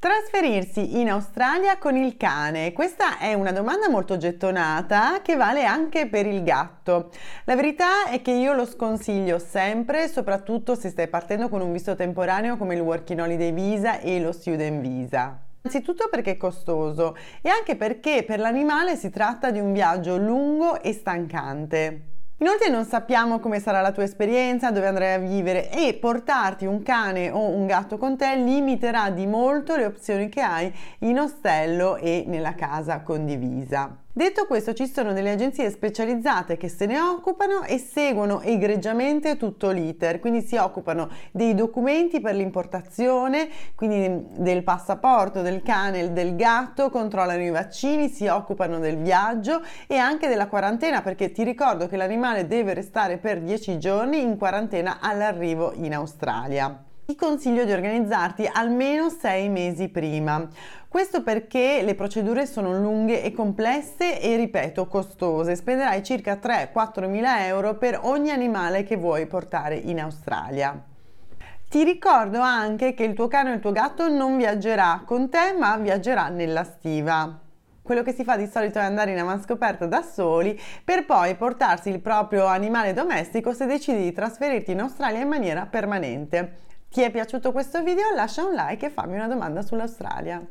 Trasferirsi in Australia con il cane? Questa è una domanda molto gettonata che vale anche per il gatto. La verità è che io lo sconsiglio sempre, soprattutto se stai partendo con un visto temporaneo come il Working Holiday Visa e lo Student Visa. Innanzitutto perché è costoso e anche perché per l'animale si tratta di un viaggio lungo e stancante. Inoltre non sappiamo come sarà la tua esperienza, dove andrai a vivere e portarti un cane o un gatto con te limiterà di molto le opzioni che hai in ostello e nella casa condivisa. Detto questo, ci sono delle agenzie specializzate che se ne occupano e seguono egregiamente tutto l'iter, quindi si occupano dei documenti per l'importazione, quindi del passaporto del cane del gatto, controllano i vaccini, si occupano del viaggio e anche della quarantena, perché ti ricordo che l'animale deve restare per 10 giorni in quarantena all'arrivo in Australia ti consiglio di organizzarti almeno sei mesi prima. Questo perché le procedure sono lunghe e complesse e ripeto costose. Spenderai circa 3-4 mila euro per ogni animale che vuoi portare in Australia. Ti ricordo anche che il tuo cane o il tuo gatto non viaggerà con te ma viaggerà nella stiva. Quello che si fa di solito è andare in avanscoperta da soli per poi portarsi il proprio animale domestico se decidi di trasferirti in Australia in maniera permanente. Ti è piaciuto questo video? Lascia un like e fammi una domanda sull'Australia.